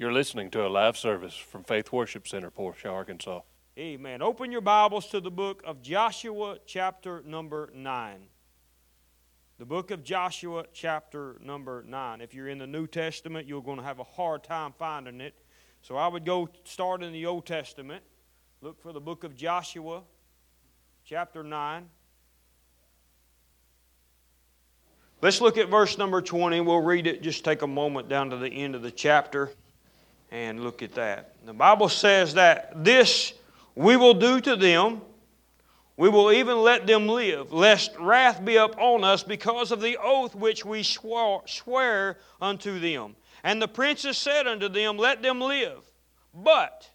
You're listening to a live service from Faith Worship Center, Portia, Arkansas. Amen. Open your Bibles to the book of Joshua, chapter number 9. The book of Joshua, chapter number 9. If you're in the New Testament, you're going to have a hard time finding it. So I would go start in the Old Testament. Look for the book of Joshua, chapter 9. Let's look at verse number 20. We'll read it, just take a moment down to the end of the chapter and look at that. The Bible says that this we will do to them, we will even let them live, lest wrath be upon us because of the oath which we swear unto them. And the princes said unto them, Let them live, but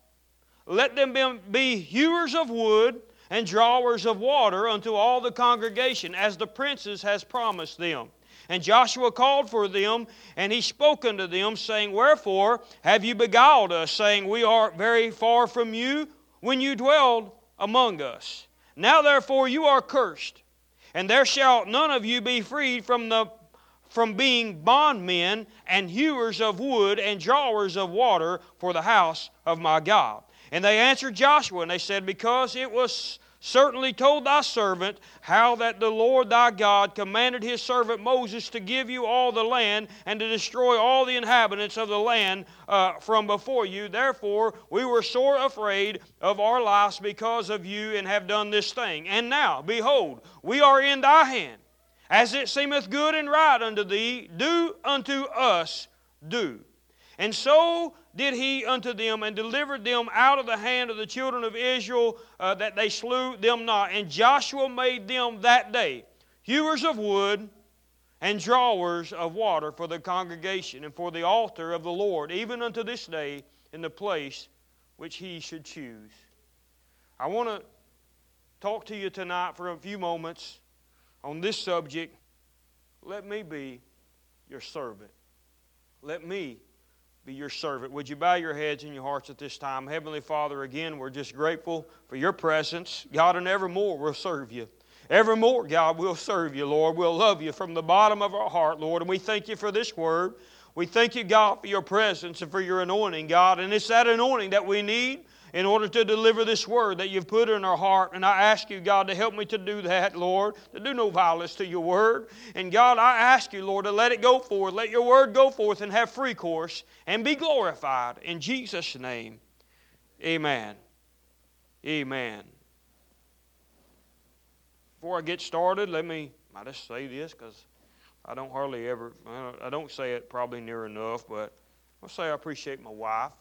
let them be hewers of wood and drawers of water unto all the congregation, as the princes has promised them. And Joshua called for them, and he spoke unto them, saying, Wherefore have you beguiled us, saying, We are very far from you, when you dwelled among us? Now therefore you are cursed, and there shall none of you be freed from the from being bondmen and hewers of wood and drawers of water for the house of my God. And they answered Joshua, and they said, Because it was certainly told thy servant how that the Lord thy God commanded his servant Moses to give you all the land and to destroy all the inhabitants of the land uh, from before you. Therefore, we were sore afraid of our lives because of you and have done this thing. And now, behold, we are in thy hand. As it seemeth good and right unto thee, do unto us, do. And so did he unto them and delivered them out of the hand of the children of Israel uh, that they slew them not. And Joshua made them that day hewers of wood and drawers of water for the congregation and for the altar of the Lord, even unto this day in the place which he should choose. I want to talk to you tonight for a few moments on this subject. Let me be your servant. Let me be your servant. Would you bow your heads and your hearts at this time? Heavenly Father, again, we're just grateful for your presence. God, and evermore we'll serve you. Evermore, God, we'll serve you, Lord. We'll love you from the bottom of our heart, Lord. And we thank you for this word. We thank you, God, for your presence and for your anointing, God. And it's that anointing that we need in order to deliver this word that you've put in our heart. And I ask you, God, to help me to do that, Lord, to do no violence to your word. And God, I ask you, Lord, to let it go forth. Let your word go forth and have free course and be glorified. In Jesus' name, amen. Amen. Before I get started, let me, I just say this because I don't hardly ever, I don't say it probably near enough, but I'll say I appreciate my wife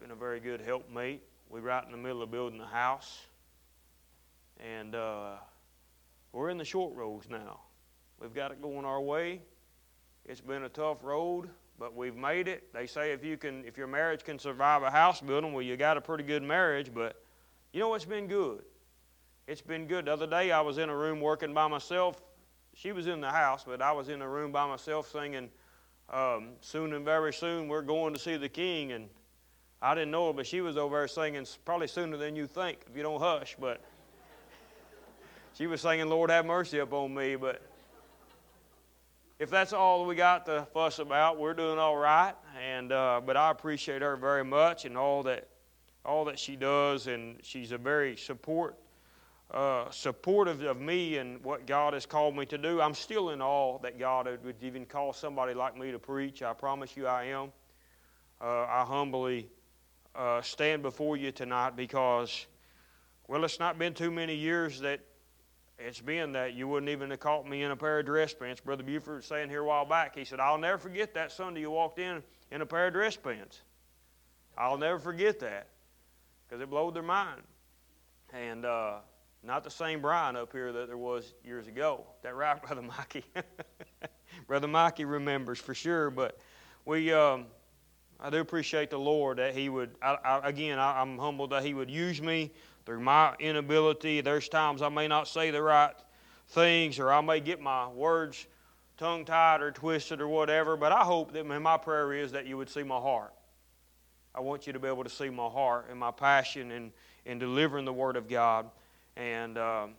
been a very good helpmate. We're right in the middle of building a house, and uh, we're in the short roads now. We've got it going our way. It's been a tough road, but we've made it. They say if you can, if your marriage can survive a house building, well, you got a pretty good marriage. But you know, it's been good. It's been good. The other day, I was in a room working by myself. She was in the house, but I was in a room by myself singing. Um, soon and very soon, we're going to see the King, and I didn't know her, but she was over there singing probably sooner than you think if you don't hush. But she was singing, Lord, have mercy upon me. But if that's all we got to fuss about, we're doing all right. And uh, but I appreciate her very much and all that all that she does, and she's a very support uh, supportive of me and what God has called me to do. I'm still in awe that God would even call somebody like me to preach. I promise you, I am. Uh, I humbly uh, stand before you tonight because, well, it's not been too many years that it's been that you wouldn't even have caught me in a pair of dress pants. Brother Buford was saying here a while back, he said, I'll never forget that Sunday you walked in in a pair of dress pants. I'll never forget that because it blowed their mind. And uh, not the same Brian up here that there was years ago. That right, Brother Mikey? Brother Mikey remembers for sure. But we, um, I do appreciate the Lord that He would, I, I, again, I, I'm humbled that He would use me through my inability. There's times I may not say the right things or I may get my words tongue tied or twisted or whatever, but I hope that my prayer is that you would see my heart. I want you to be able to see my heart and my passion in, in delivering the Word of God. And, um,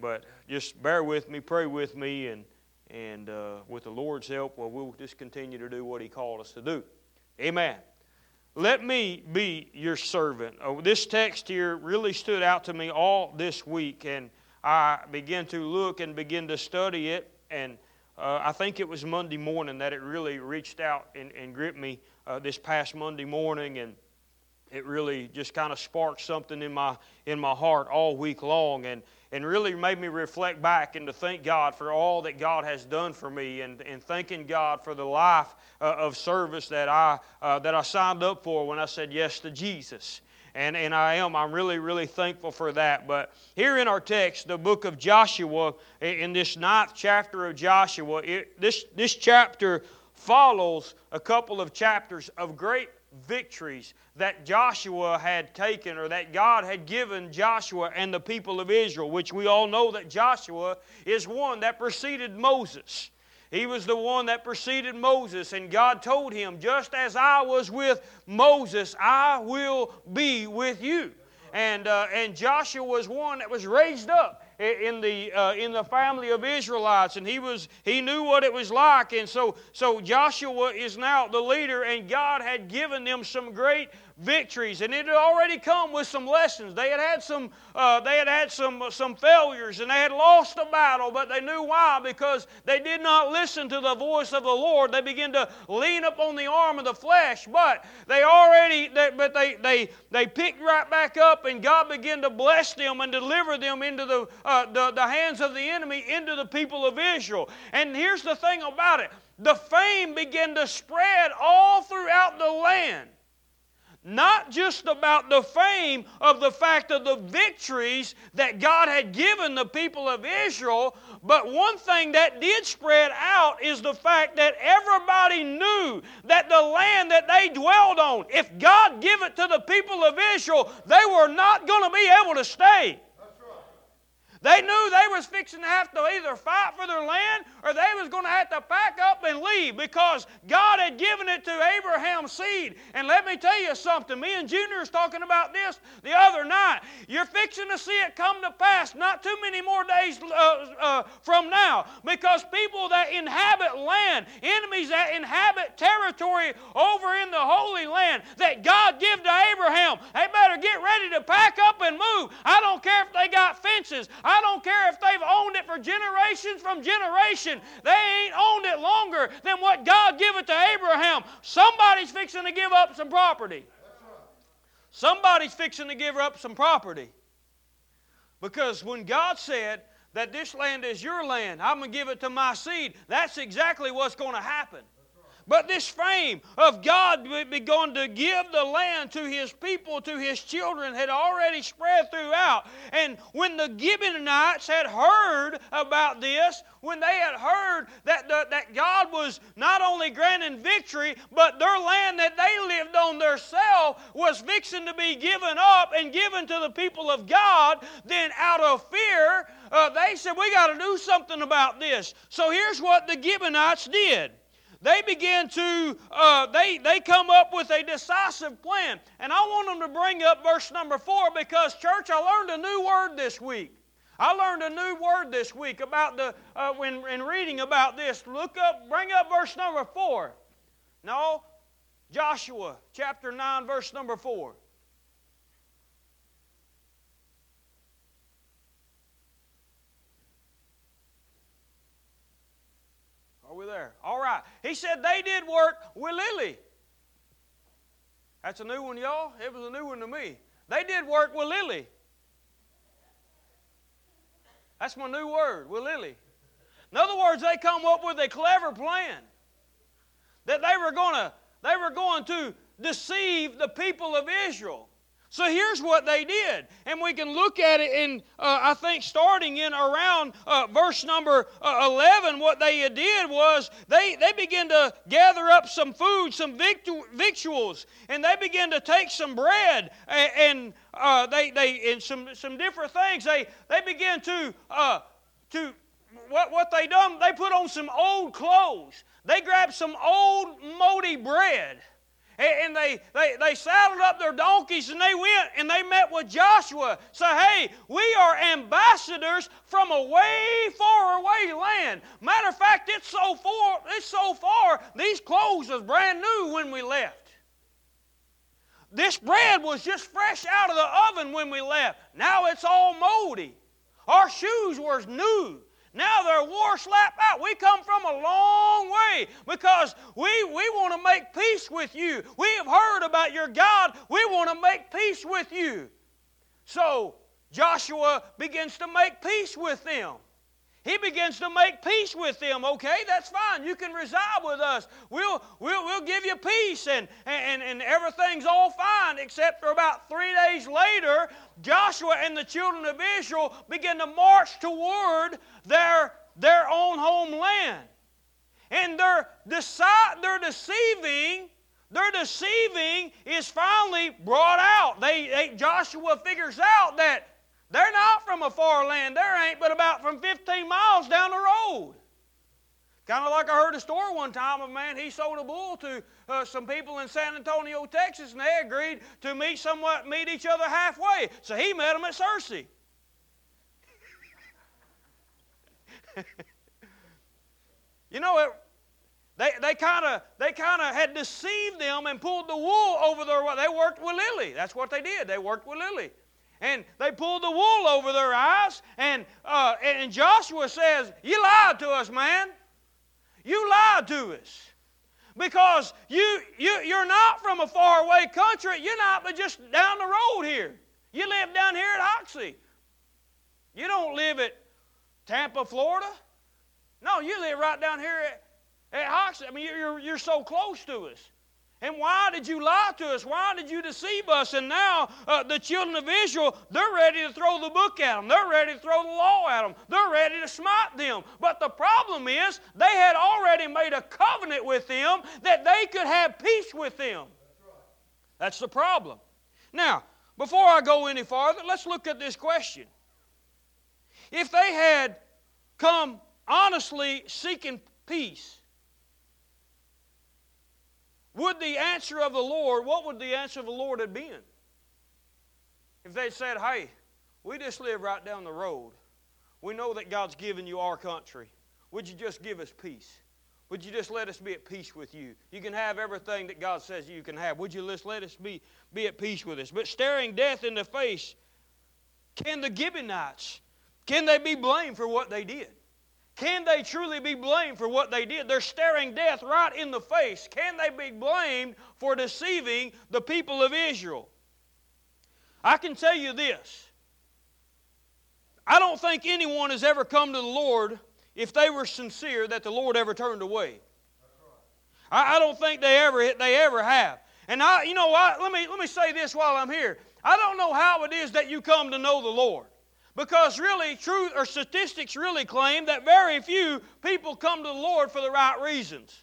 but just bear with me, pray with me, and, and uh, with the Lord's help, well, we'll just continue to do what He called us to do. Amen. Let me be your servant. Oh, this text here really stood out to me all this week, and I began to look and begin to study it. And uh, I think it was Monday morning that it really reached out and, and gripped me uh, this past Monday morning, and it really just kind of sparked something in my in my heart all week long. And and really made me reflect back and to thank God for all that God has done for me and, and thanking God for the life uh, of service that I, uh, that I signed up for when I said yes to Jesus. And, and I am. I'm really, really thankful for that. But here in our text, the book of Joshua, in this ninth chapter of Joshua, it, this, this chapter follows a couple of chapters of great victories that Joshua had taken or that God had given Joshua and the people of Israel, which we all know that Joshua is one that preceded Moses. He was the one that preceded Moses, and God told him, Just as I was with Moses, I will be with you. And, uh, and Joshua was one that was raised up in the, uh, in the family of Israelites, and he, was, he knew what it was like. And so, so Joshua is now the leader, and God had given them some great victories, and it had already come with some lessons. They had had some, uh, they had had some, some failures, and they had lost a battle, but they knew why because they did not listen to the voice of the Lord. They began to lean upon the arm of the flesh, but they already, they, but they, they, they picked right back up, and God began to bless them and deliver them into the, uh, the, the hands of the enemy, into the people of Israel. And here's the thing about it the fame began to spread all throughout the land not just about the fame of the fact of the victories that God had given the people of Israel, but one thing that did spread out is the fact that everybody knew that the land that they dwelled on, if God give it to the people of Israel, they were not going to be able to stay. They knew they was fixing to have to either fight for their land or they was going to have to pack up and leave because God had given it to Abraham's seed. And let me tell you something. Me and Junior was talking about this the other night. You're fixing to see it come to pass not too many more days uh, uh, from now because people that inhabit land, enemies that inhabit territory over in the Holy Land that God gave to Abraham, they better get ready to pack up and move. I don't care if they got fences. Don't care if they've owned it for generations from generation. They ain't owned it longer than what God gave it to Abraham. Somebody's fixing to give up some property. Somebody's fixing to give up some property. Because when God said that this land is your land, I'm going to give it to my seed, that's exactly what's going to happen. But this fame of God begun to give the land to his people, to his children, had already spread throughout. And when the Gibeonites had heard about this, when they had heard that, the, that God was not only granting victory, but their land that they lived on themselves was fixing to be given up and given to the people of God, then out of fear, uh, they said, We got to do something about this. So here's what the Gibeonites did they begin to, uh, they, they come up with a decisive plan. And I want them to bring up verse number four because, church, I learned a new word this week. I learned a new word this week about the, uh, when in reading about this. Look up, bring up verse number four. No, Joshua chapter 9, verse number 4. Are we there? All right. He said they did work wilily. That's a new one, y'all. It was a new one to me. They did work wilily. That's my new word, wilily. In other words, they come up with a clever plan that they were going to they were going to deceive the people of Israel. So here's what they did. And we can look at it in, uh, I think, starting in around uh, verse number uh, 11, what they did was they, they began to gather up some food, some victu- victuals, and they began to take some bread and, and uh, they, they, and some, some different things. They, they began to, uh, to what, what they done, they put on some old clothes. They grabbed some old moldy bread and they, they, they saddled up their donkeys and they went and they met with Joshua. Say, hey, we are ambassadors from a way far away land. Matter of fact, it's so far, it's so far, these clothes was brand new when we left. this bread was just fresh out of the oven when we left. Now it's all moldy. Our shoes were new. Now they're war slap out. We come from a long way because we, we want to make peace with you. We have heard about your God. We want to make peace with you. So Joshua begins to make peace with them. He begins to make peace with them. Okay, that's fine. You can reside with us. We'll, we'll, we'll give you peace, and, and, and everything's all fine, except for about three days later, Joshua and the children of Israel begin to march toward their, their own homeland. And their, deci- their deceiving their deceiving is finally brought out. They, they, Joshua figures out that they're not from a far land. There ain't but about from 15 miles down the road. Kind of like I heard a story one time of a man, he sold a bull to uh, some people in San Antonio, Texas, and they agreed to meet somewhat, meet each other halfway. So he met them at Searcy. you know, it, they, they kind of they kind of had deceived them and pulled the wool over their. They worked wilily. That's what they did. They worked wilily and they pulled the wool over their eyes. And, uh, and Joshua says, You lied to us, man. You lied to us. Because you, you, you're not from a faraway country. You're not but just down the road here. You live down here at Hoxie. You don't live at Tampa, Florida. No, you live right down here at, at Hoxie. I mean, you're, you're so close to us. And why did you lie to us? Why did you deceive us? And now uh, the children of Israel, they're ready to throw the book at them. They're ready to throw the law at them. They're ready to smite them. But the problem is, they had already made a covenant with them that they could have peace with them. That's the problem. Now, before I go any farther, let's look at this question. If they had come honestly seeking peace, would the answer of the Lord, what would the answer of the Lord have been? If they said, hey, we just live right down the road. We know that God's given you our country. Would you just give us peace? Would you just let us be at peace with you? You can have everything that God says you can have. Would you just let us be, be at peace with us? But staring death in the face, can the Gibeonites, can they be blamed for what they did? Can they truly be blamed for what they did? They're staring death right in the face. Can they be blamed for deceiving the people of Israel? I can tell you this I don't think anyone has ever come to the Lord if they were sincere that the Lord ever turned away. I, I don't think they ever they ever have. And I, you know what? Let me let me say this while I'm here. I don't know how it is that you come to know the Lord. Because really, truth or statistics really claim that very few people come to the Lord for the right reasons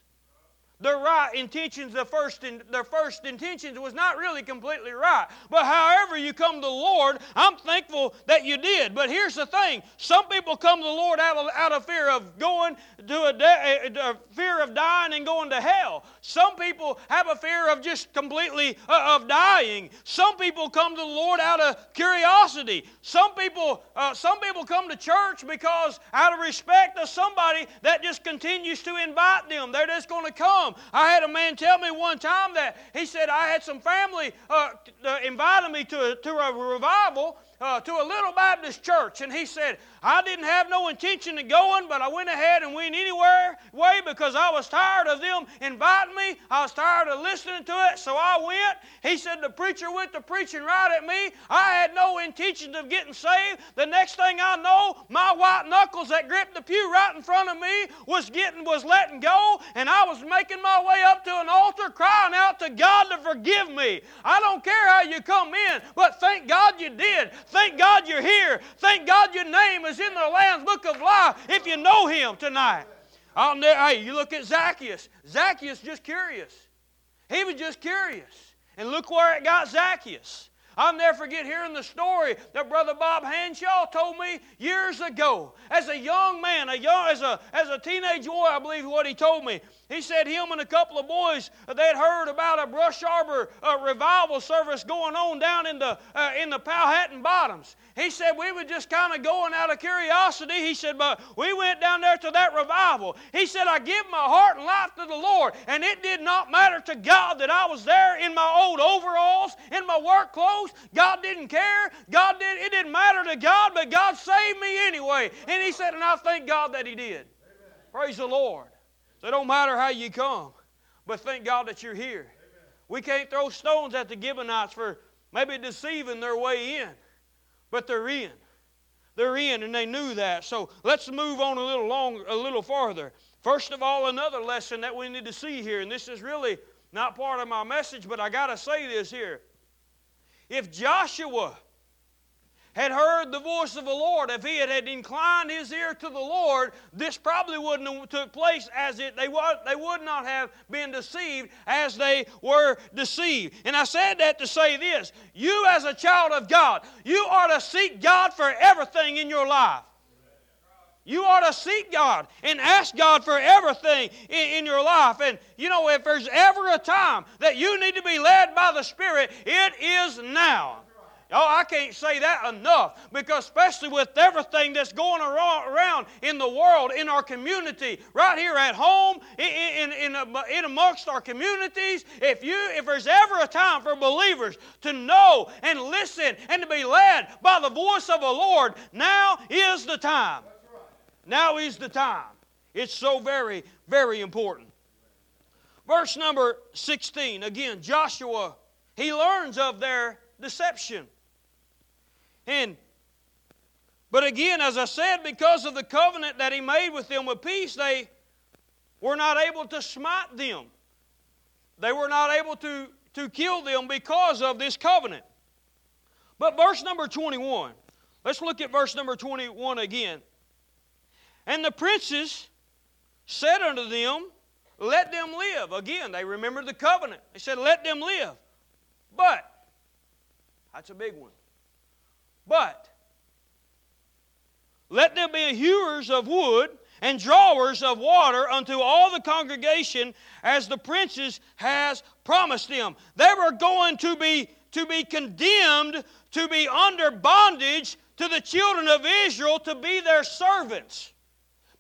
their right intentions, their first, in, their first intentions was not really completely right. But however you come to the Lord, I'm thankful that you did. But here's the thing some people come to the Lord out of, out of fear of going to a, de- a, fear of dying and going to hell. Some people have a fear of just completely uh, of dying. Some people come to the Lord out of curiosity. Some people, uh, some people come to church because out of respect of somebody that just continues to invite them. They're just going to come come. I had a man tell me one time that he said I had some family uh, invited me to a, to a revival uh, to a little Baptist church, and he said, I didn't have no intention of going, but I went ahead and went anywhere way because I was tired of them inviting me. I was tired of listening to it, so I went. He said the preacher went to preaching right at me. I had no intention of getting saved. The next thing I know, my white knuckles that gripped the pew right in front of me was getting was letting go, and I was making my way up to an altar crying out to God to forgive me. I don't care how you come in, but thank God you did. Thank God you're here. Thank God your name is in the Lamb's book of life if you know Him tonight. I'll ne- hey, you look at Zacchaeus. Zacchaeus just curious. He was just curious. And look where it got Zacchaeus. I'll never forget hearing the story that Brother Bob Hanshaw told me years ago. As a young man, a young, as, a, as a teenage boy, I believe what he told me. He said him and a couple of boys, they had heard about a Brush Arbor uh, revival service going on down in the, uh, in the Powhatan Bottoms. He said we were just kind of going out of curiosity. He said, but we went down there to that revival. He said, I give my heart and life to the Lord, and it did not matter to God that I was there in my old overalls, in my work clothes. God didn't care. God did. It didn't matter to God, but God saved me anyway. And he said, and I thank God that He did. Amen. Praise the Lord. So it don't matter how you come, but thank God that you're here. Amen. We can't throw stones at the Gibeonites for maybe deceiving their way in, but they're in. They're in, and they knew that. So let's move on a little long, a little farther. First of all, another lesson that we need to see here, and this is really not part of my message, but I got to say this here. If Joshua had heard the voice of the Lord, if he had, had inclined his ear to the Lord, this probably wouldn't have took place as it they would they would not have been deceived as they were deceived. And I said that to say this: you as a child of God, you are to seek God for everything in your life. You ought to seek God and ask God for everything in, in, your life. And you know, if there's ever a time that you need to be led by the Spirit, it is now. Oh, I can't say that enough because, especially with everything that's going around in the world, in our community, right here at home, in, in, in, in amongst our communities, if, you, if there's ever a time for believers to know and listen and to be led by the voice of the Lord, now is the time. Now is the time. It's so very, very important. Verse number 16, again, Joshua, he learns of their deception. And but again, as I said, because of the covenant that he made with them with peace, they were not able to smite them. They were not able to, to kill them because of this covenant. But verse number 21, let's look at verse number 21 again. And the princes said unto them, Let them live. Again, they remembered the covenant. They said, Let them live. But, that's a big one. But let them be hewers of wood and drawers of water unto all the congregation as the princes has promised them. They were going to be to be condemned to be under bondage to the children of Israel to be their servants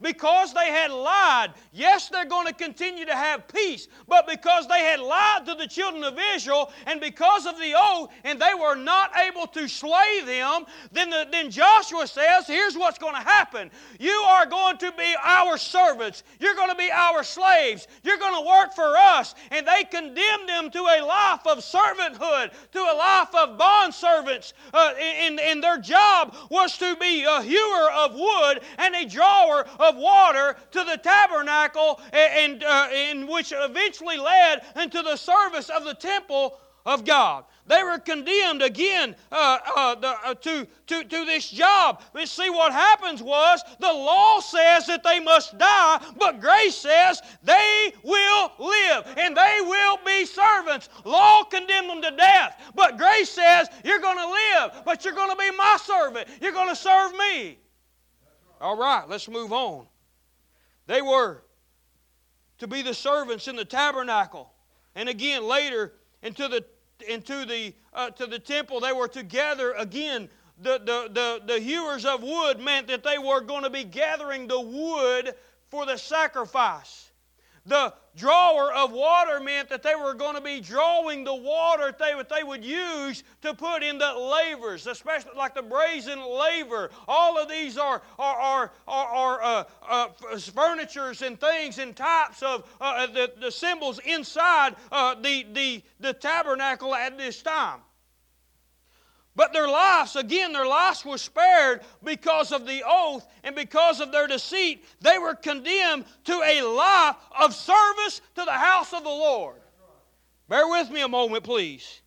because they had lied. Yes, they're going to continue to have peace, but because they had lied to the children of Israel and because of the oath, and they were not able to slay them, then, the, then Joshua says, Here's what's going to happen. You are going to be our servants, you're going to be our slaves, you're going to work for us. And they condemned them to a life of servanthood, to a life of bond servants. Uh, and, and their job was to be a hewer of wood and a drawer of of water to the tabernacle, and, uh, in which eventually led into the service of the temple of God. They were condemned again uh, uh, the, uh, to, to, to this job. But see, what happens was the law says that they must die, but grace says they will live and they will be servants. Law condemned them to death, but grace says you're going to live, but you're going to be my servant. You're going to serve me. All right, let's move on. They were to be the servants in the tabernacle. And again, later into the into the uh, to the temple, they were together again. The, the, the, the hewers of wood meant that they were going to be gathering the wood for the sacrifice. The drawer of water meant that they were going to be drawing the water they, that they would use to put in the lavers, especially like the brazen laver. All of these are, are, are, are, are uh, uh, furnitures and things and types of uh, uh, the, the symbols inside uh, the, the, the tabernacle at this time. But their lives, again, their lives were spared because of the oath and because of their deceit. They were condemned to a life of service to the house of the Lord. Bear with me a moment, please.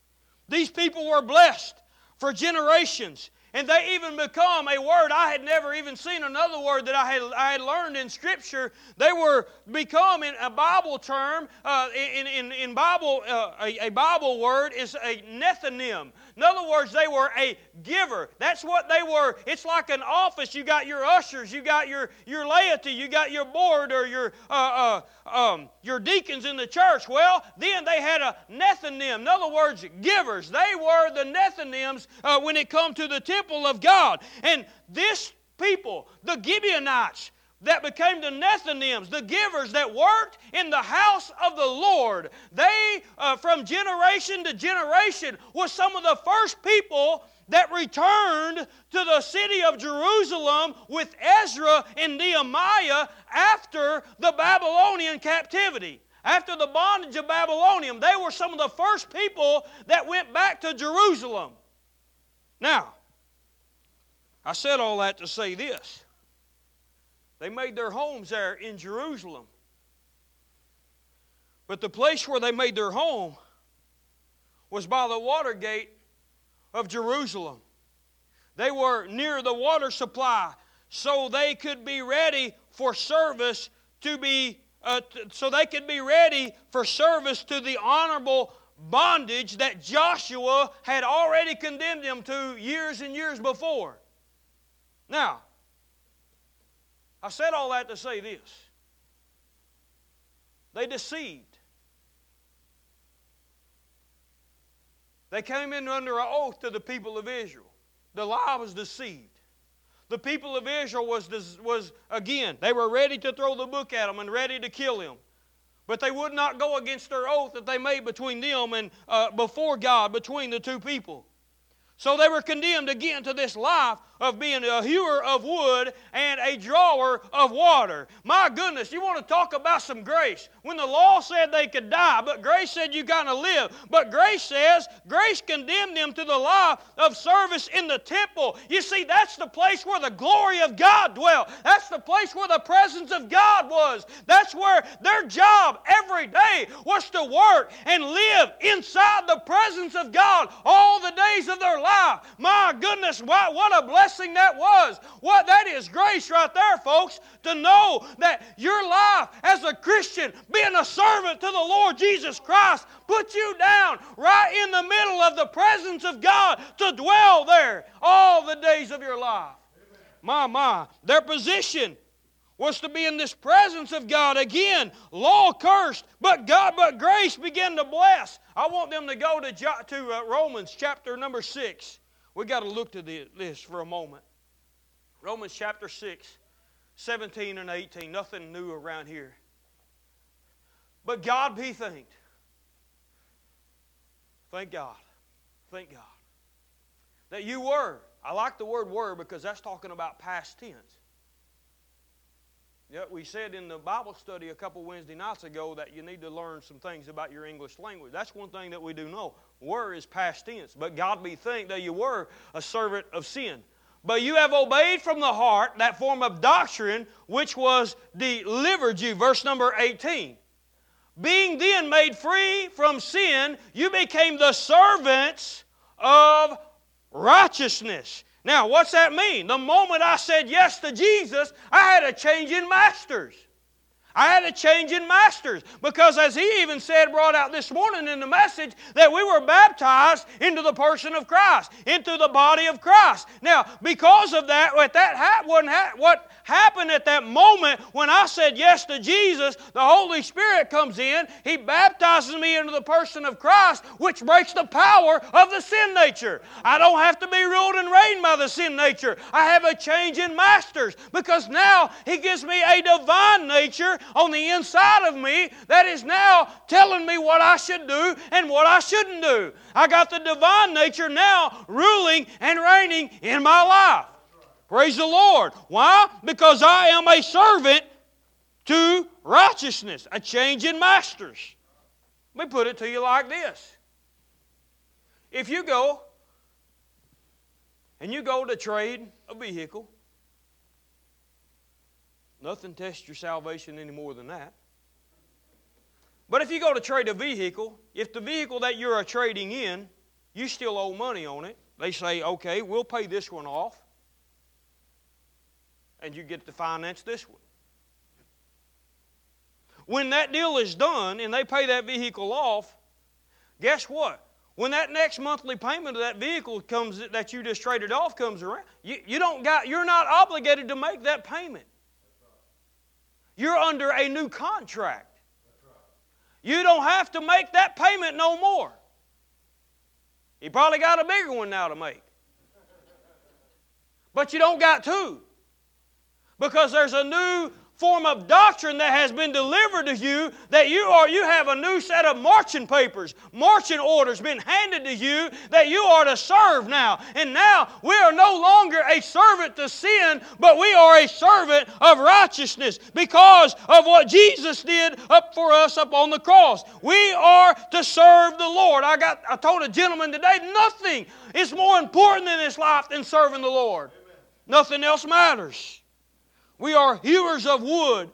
These people were blessed for generations. and they even become a word I had never even seen another word that I had, I had learned in Scripture. They were become in a Bible term, uh, in, in, in Bible, uh, a, a, Bible word is a nethinim. In other words, they were a giver. That's what they were. It's like an office. You got your ushers, you got your, your laity, you got your board or your, uh, uh um, your deacons in the church. Well, then they had a nethinim. In other words, givers. They were the nethinims uh, when it come to the temple of God. And this people, the Gibeonites, that became the Nethinims, the givers that worked in the house of the Lord. They, uh, from generation to generation, were some of the first people that returned to the city of Jerusalem with Ezra and Nehemiah after the Babylonian captivity. After the bondage of Babylonium, they were some of the first people that went back to Jerusalem. Now, I said all that to say this. They made their homes there in Jerusalem. But the place where they made their home was by the water gate of Jerusalem. They were near the water supply so they could be ready for service to be uh, t- so they could be ready for service to the honorable bondage that Joshua had already condemned them to years and years before. Now, I said all that to say this. They deceived. They came in under an oath to the people of Israel. The lie was deceived. The people of Israel was, was again, they were ready to throw the book at them and ready to kill him. But they would not go against their oath that they made between them and uh, before God, between the two people. So they were condemned again to this life of being a hewer of wood and a drawer of water. My goodness, you want to talk about some grace. When the law said they could die, but grace said you got to live. But grace says, grace condemned them to the life of service in the temple. You see, that's the place where the glory of God dwelt. That's the place where the presence of God was. That's where their job every day was to work and live inside the presence of God all the days of their life. My goodness, what, what a blessing blessing that was. What that is grace right there, folks, to know that your life as a Christian, being a servant to the Lord Jesus Christ, put you down right in the middle of the presence of God to dwell there all the days of your life. My, my. Their position was to be in this presence of God again. Law cursed, but God, but grace began to bless. I want them to go to, to uh, Romans chapter number 6. We got to look to this for a moment. Romans chapter 6, 17 and 18. Nothing new around here. But God be thanked. Thank God. Thank God. That you were. I like the word were because that's talking about past tense. Yeah, we said in the Bible study a couple Wednesday nights ago that you need to learn some things about your English language. That's one thing that we do know. Were is past tense, but God be thanked that you were a servant of sin. But you have obeyed from the heart that form of doctrine which was delivered you. Verse number 18. Being then made free from sin, you became the servants of righteousness. Now, what's that mean? The moment I said yes to Jesus, I had a change in masters. I had a change in masters because, as he even said, brought out this morning in the message, that we were baptized into the person of Christ, into the body of Christ. Now, because of that, what that ha- what happened at that moment when I said yes to Jesus, the Holy Spirit comes in. He baptizes me into the person of Christ, which breaks the power of the sin nature. I don't have to be ruled and reigned by the sin nature. I have a change in masters because now He gives me a divine nature on the inside of me that is now telling me what I should do and what I shouldn't do. I got the divine nature now ruling and reigning in my life. Praise the Lord. Why? Because I am a servant to righteousness, a change in masters. Let me put it to you like this. If you go and you go to trade a vehicle, nothing tests your salvation any more than that. But if you go to trade a vehicle, if the vehicle that you're trading in, you still owe money on it, They say, okay, we'll pay this one off, and you get to finance this one. When that deal is done and they pay that vehicle off, guess what? When that next monthly payment of that vehicle comes that you just traded off comes around, you, you don't got you're not obligated to make that payment. You're under a new contract. You don't have to make that payment no more. You probably got a bigger one now to make. But you don't got two. Because there's a new form of doctrine that has been delivered to you that you are you have a new set of marching papers marching orders been handed to you that you are to serve now. And now we are no longer a servant to sin but we are a servant of righteousness because of what jesus did up for us up on the cross. We are to serve the lord. I got i told a gentleman today nothing is more important in this life than serving the lord. Amen. nothing else matters we are hewers of wood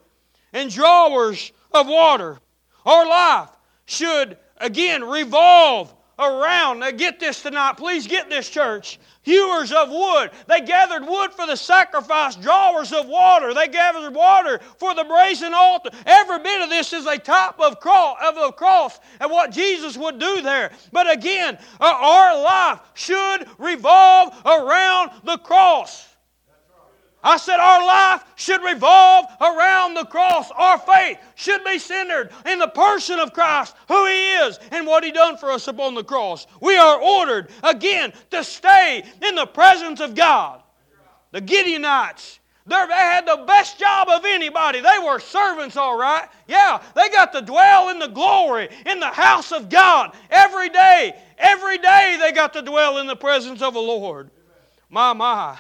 and drawers of water. Our life should, again, revolve around. Now, get this tonight. Please get this, church. Hewers of wood. They gathered wood for the sacrifice, drawers of water. They gathered water for the brazen altar. Every bit of this is a type of, cross, of the cross and what Jesus would do there. But again, uh, our life should revolve around the cross. I said our life should revolve around the cross. Our faith should be centered in the person of Christ, who He is, and what He done for us upon the cross. We are ordered again to stay in the presence of God. The Gideonites, they had the best job of anybody. They were servants, all right. Yeah, they got to dwell in the glory in the house of God every day. Every day they got to dwell in the presence of the Lord. My, my.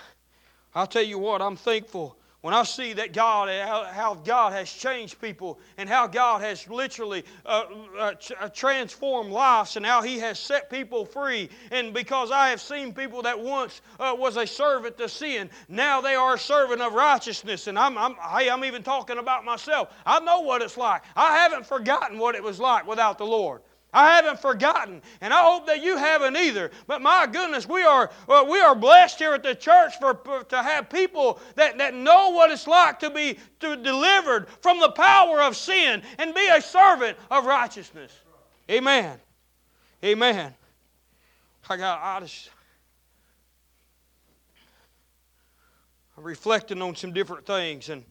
I'll tell you what, I'm thankful when I see that God, how God has changed people and how God has literally uh, uh, uh, transformed lives and how He has set people free. And because I have seen people that once uh, was a servant to sin, now they are a servant of righteousness. And I'm, I'm, hey, I'm even talking about myself. I know what it's like. I haven't forgotten what it was like without the Lord. I haven't forgotten, and I hope that you haven't either. But my goodness, we are, well, we are blessed here at the church for, for, to have people that, that know what it's like to be to delivered from the power of sin and be a servant of righteousness. Amen. Amen. I got I just I'm reflecting on some different things and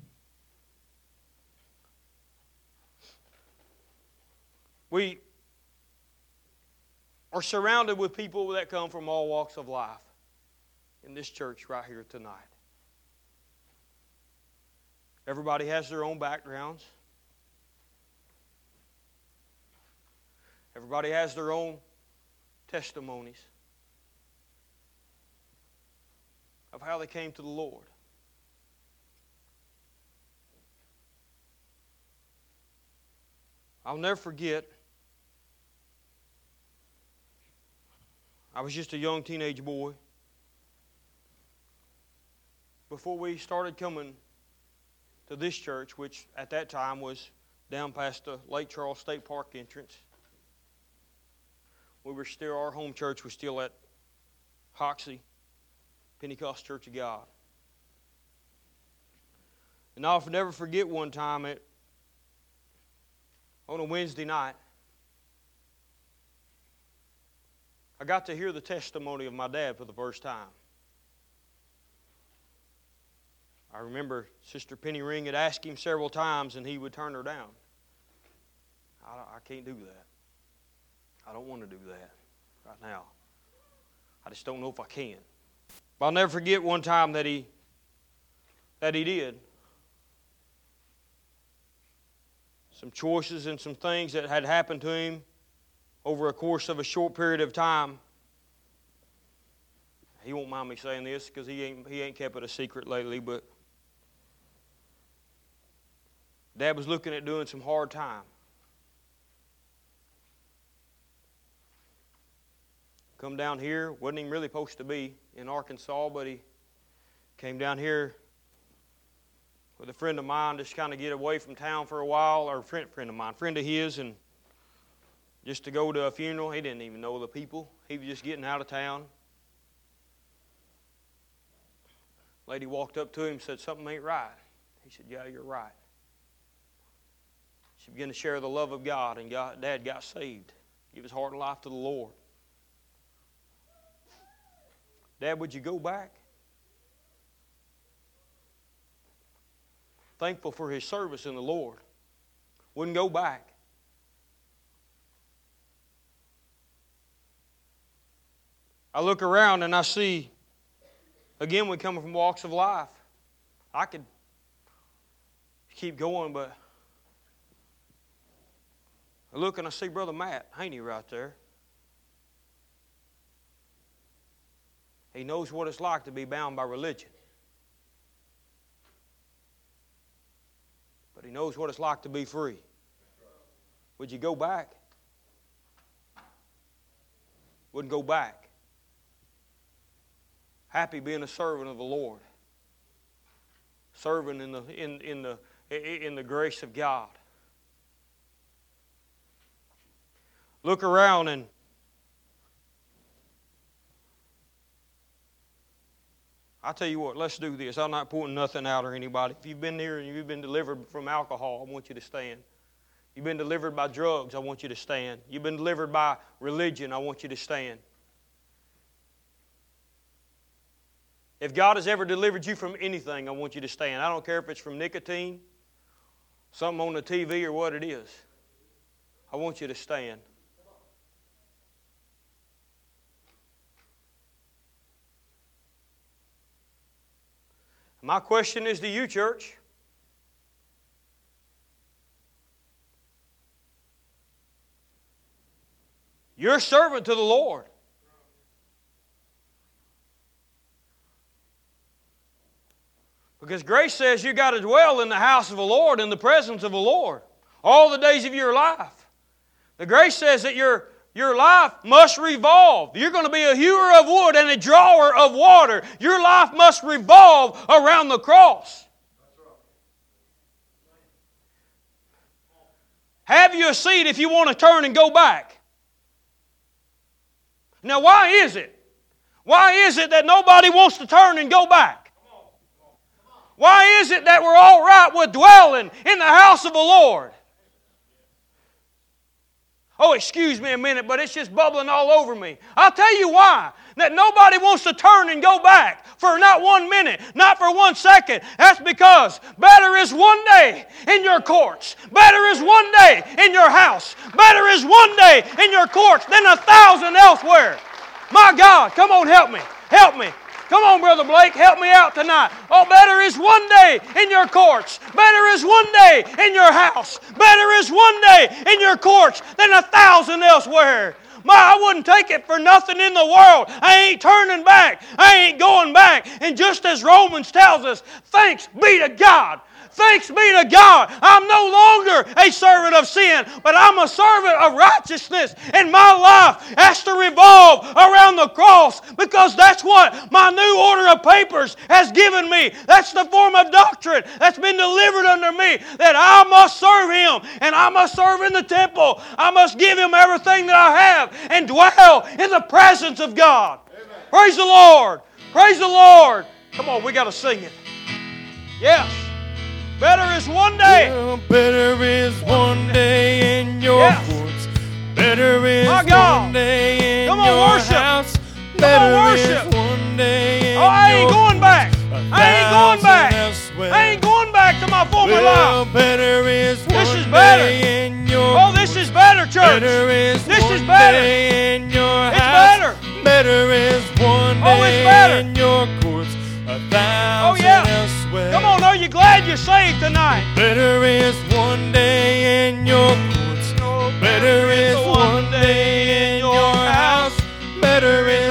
we are surrounded with people that come from all walks of life in this church right here tonight. Everybody has their own backgrounds. Everybody has their own testimonies of how they came to the Lord. I'll never forget I was just a young teenage boy. Before we started coming to this church, which at that time was down past the Lake Charles State Park entrance, we were still, our home church was still at Hoxie Pentecost Church of God. And I'll never forget one time at, on a Wednesday night, I got to hear the testimony of my dad for the first time. I remember Sister Penny Ring had asked him several times and he would turn her down. I, I can't do that. I don't want to do that right now. I just don't know if I can. But I'll never forget one time that he that he did. Some choices and some things that had happened to him over a course of a short period of time. He won't mind me saying this because he ain't, he ain't kept it a secret lately, but Dad was looking at doing some hard time. Come down here, wasn't even really supposed to be in Arkansas, but he came down here with a friend of mine just kind of get away from town for a while, or a friend, friend of mine, friend of his, and just to go to a funeral. He didn't even know the people. He was just getting out of town. Lady walked up to him and said, Something ain't right. He said, Yeah, you're right. She began to share the love of God, and God, Dad got saved. Give his heart and life to the Lord. Dad, would you go back? Thankful for his service in the Lord. Wouldn't go back. I look around and I see, again, we come from walks of life. I could keep going, but I look and I see Brother Matt Haney right there. He knows what it's like to be bound by religion. But he knows what it's like to be free. Would you go back? Wouldn't go back. Happy being a servant of the Lord. Serving in the, in, in the, in the grace of God. Look around and I tell you what, let's do this. I'm not pointing nothing out or anybody. If you've been here and you've been delivered from alcohol, I want you to stand. You've been delivered by drugs, I want you to stand. You've been delivered by religion, I want you to stand. If God has ever delivered you from anything, I want you to stand. I don't care if it's from nicotine, something on the TV, or what it is. I want you to stand. My question is to you, church. You're servant to the Lord. Because grace says you got to dwell in the house of the Lord, in the presence of the Lord, all the days of your life. The grace says that you're your life must revolve. You're going to be a hewer of wood and a drawer of water. Your life must revolve around the cross. Have you a seat if you want to turn and go back? Now, why is it? Why is it that nobody wants to turn and go back? Why is it that we're all right with dwelling in the house of the Lord? Oh, excuse me a minute, but it's just bubbling all over me. I'll tell you why. That nobody wants to turn and go back for not one minute, not for one second. That's because better is one day in your courts, better is one day in your house, better is one day in your courts than a thousand elsewhere. My God, come on, help me. Help me. Come on, Brother Blake, help me out tonight. Oh, better is one day in your courts. Better is one day in your house. Better is one day in your courts than a thousand elsewhere. My, I wouldn't take it for nothing in the world. I ain't turning back. I ain't going back. And just as Romans tells us, thanks be to God Thanks be to God. I'm no longer a servant of sin, but I'm a servant of righteousness. And my life has to revolve around the cross because that's what my new order of papers has given me. That's the form of doctrine that's been delivered unto me that I must serve Him and I must serve in the temple. I must give Him everything that I have and dwell in the presence of God. Amen. Praise the Lord. Praise the Lord. Come on, we got to sing it. Yes. Better is one day. Well, better is one day in your yes. courts. Better is one day in Come on, your worship. house. Come better on, worship. is one day in your Oh, I ain't going back. I ain't going back. Elsewhere. I ain't going back to my former well, life. better is this is better. in your Oh, this is better, church. Better is this one is better. day in your it's house. better. Better is one Oh, day it's better. in your courts. A oh, thousand Oh, yeah. Elsewhere. Come on, are you glad you're saved tonight? Better is one day in your courts. Better is one day in your house. Better is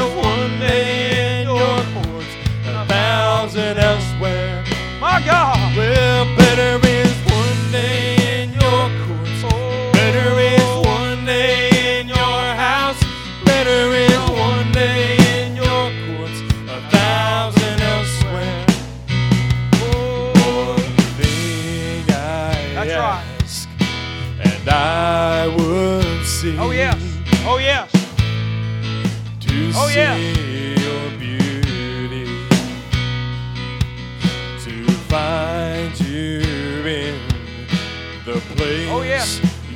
place. Oh, yeah.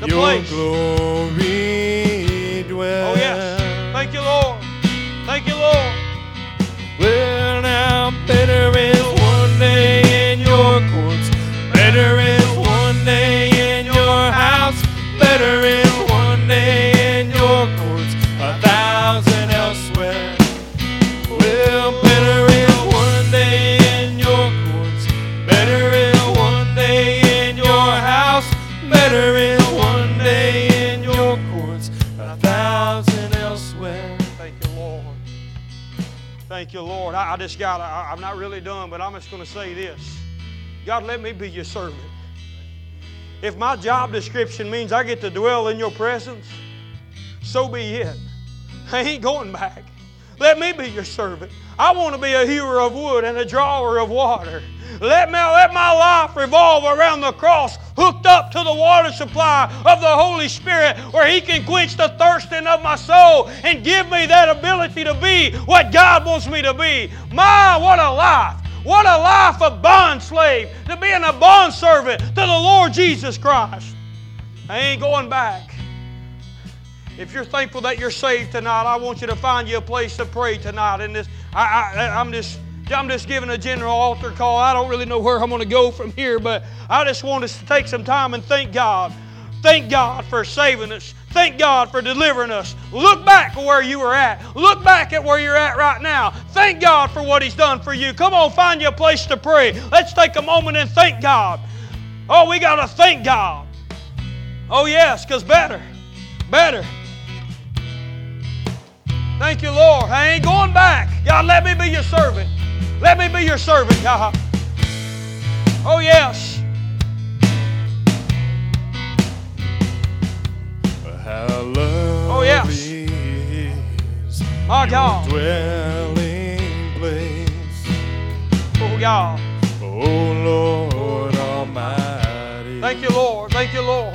The Your place. glory. I, just got, I, I'm not really done, but I'm just going to say this. God, let me be your servant. If my job description means I get to dwell in your presence, so be it. I ain't going back. Let me be your servant. I want to be a hewer of wood and a drawer of water. Let me let my life revolve around the cross, hooked up to the water supply of the Holy Spirit, where He can quench the thirsting of my soul and give me that ability to be what God wants me to be. My, what a life! What a life of bond slave to being a bond servant to the Lord Jesus Christ. I ain't going back. If you're thankful that you're saved tonight, I want you to find you a place to pray tonight. In this, I, I, I'm just, I'm just giving a general altar call. I don't really know where I'm going to go from here, but I just want us to take some time and thank God. Thank God for saving us. Thank God for delivering us. Look back where you were at. Look back at where you're at right now. Thank God for what He's done for you. Come on, find you a place to pray. Let's take a moment and thank God. Oh, we got to thank God. Oh, yes, because better, better. Thank you, Lord. I ain't going back. God, let me be your servant. Let me be your servant, God. Oh, yes. How lovely Oh, yes. is My God. dwelling place. Oh, God. Oh Lord Almighty. Thank you, Lord. Thank you, Lord.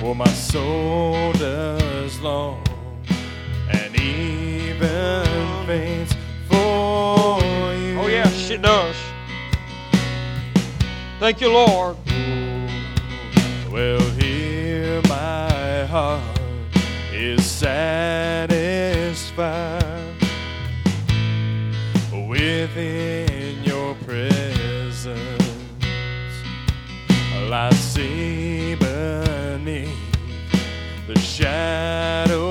For my soul does long and even faints for you. Oh, yes, it does. Thank you, Lord. Well, here my heart is satisfied within your presence. I see beneath the shadow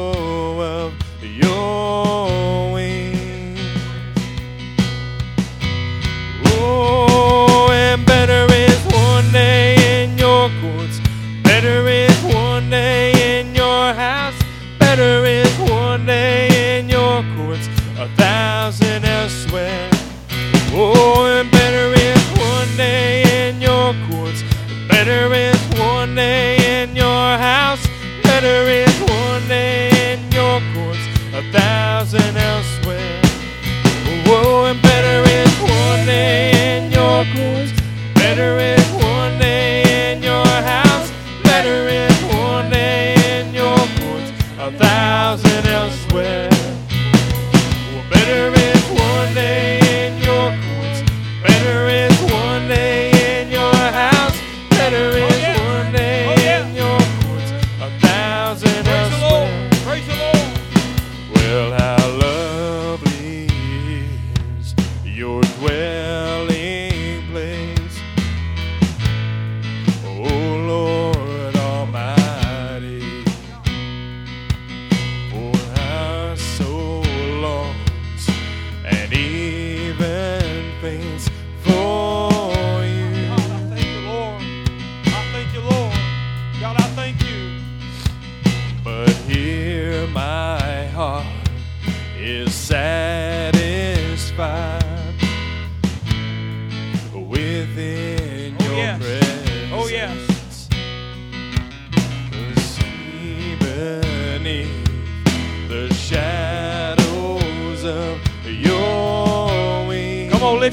your dwelling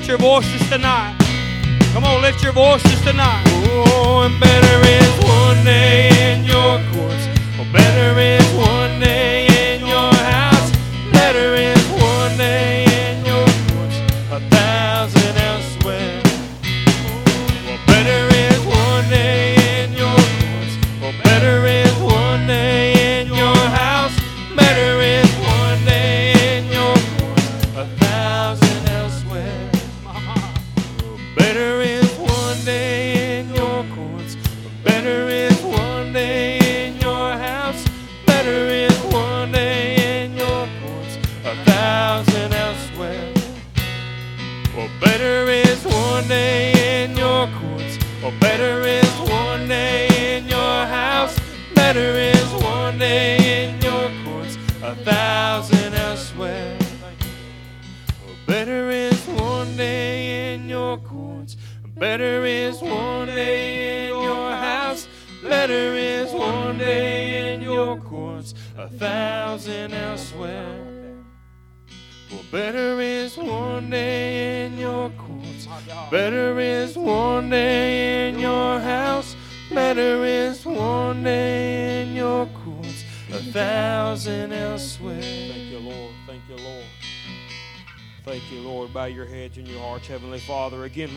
your voices tonight. Come on, lift your voices tonight. Oh, and better is one day in your courts. Oh, better is one day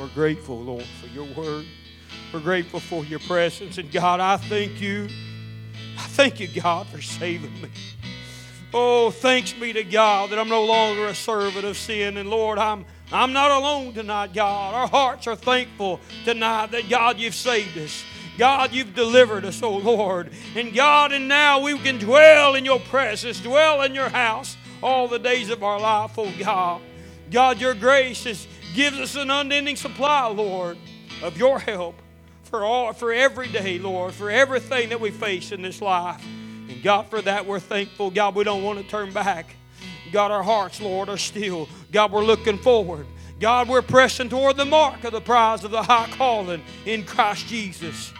we're grateful, Lord, for your word. We're grateful for your presence. And God, I thank you. I thank you, God, for saving me. Oh, thanks be to God that I'm no longer a servant of sin. And Lord, I'm I'm not alone tonight, God. Our hearts are thankful tonight that God, you've saved us. God, you've delivered us, oh Lord. And God, and now we can dwell in your presence, dwell in your house all the days of our life, oh God. God, your grace is, gives us an unending supply, Lord, of your help for all for every day, Lord, for everything that we face in this life. And God, for that we're thankful. God, we don't want to turn back. God, our hearts, Lord, are still. God, we're looking forward. God, we're pressing toward the mark of the prize of the high calling in Christ Jesus.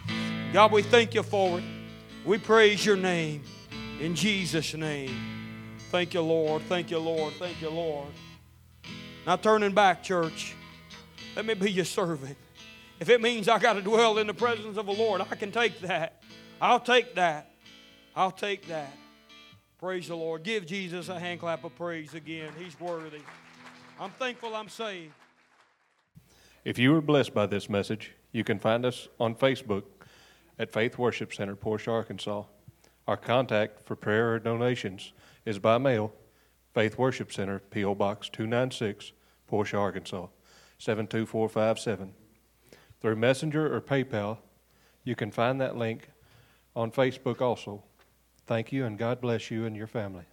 God, we thank you for it. We praise your name in Jesus' name. Thank you, Lord. Thank you, Lord. Thank you, Lord. Now, turning back, church, let me be your servant. If it means I got to dwell in the presence of the Lord, I can take that. I'll take that. I'll take that. Praise the Lord. Give Jesus a hand clap of praise again. He's worthy. I'm thankful I'm saved. If you were blessed by this message, you can find us on Facebook at Faith Worship Center, Portia, Arkansas. Our contact for prayer or donations is by mail, Faith Worship Center, P.O. Box 296, Portia, Arkansas 72457. Through Messenger or PayPal, you can find that link on Facebook also. Thank you, and God bless you and your family.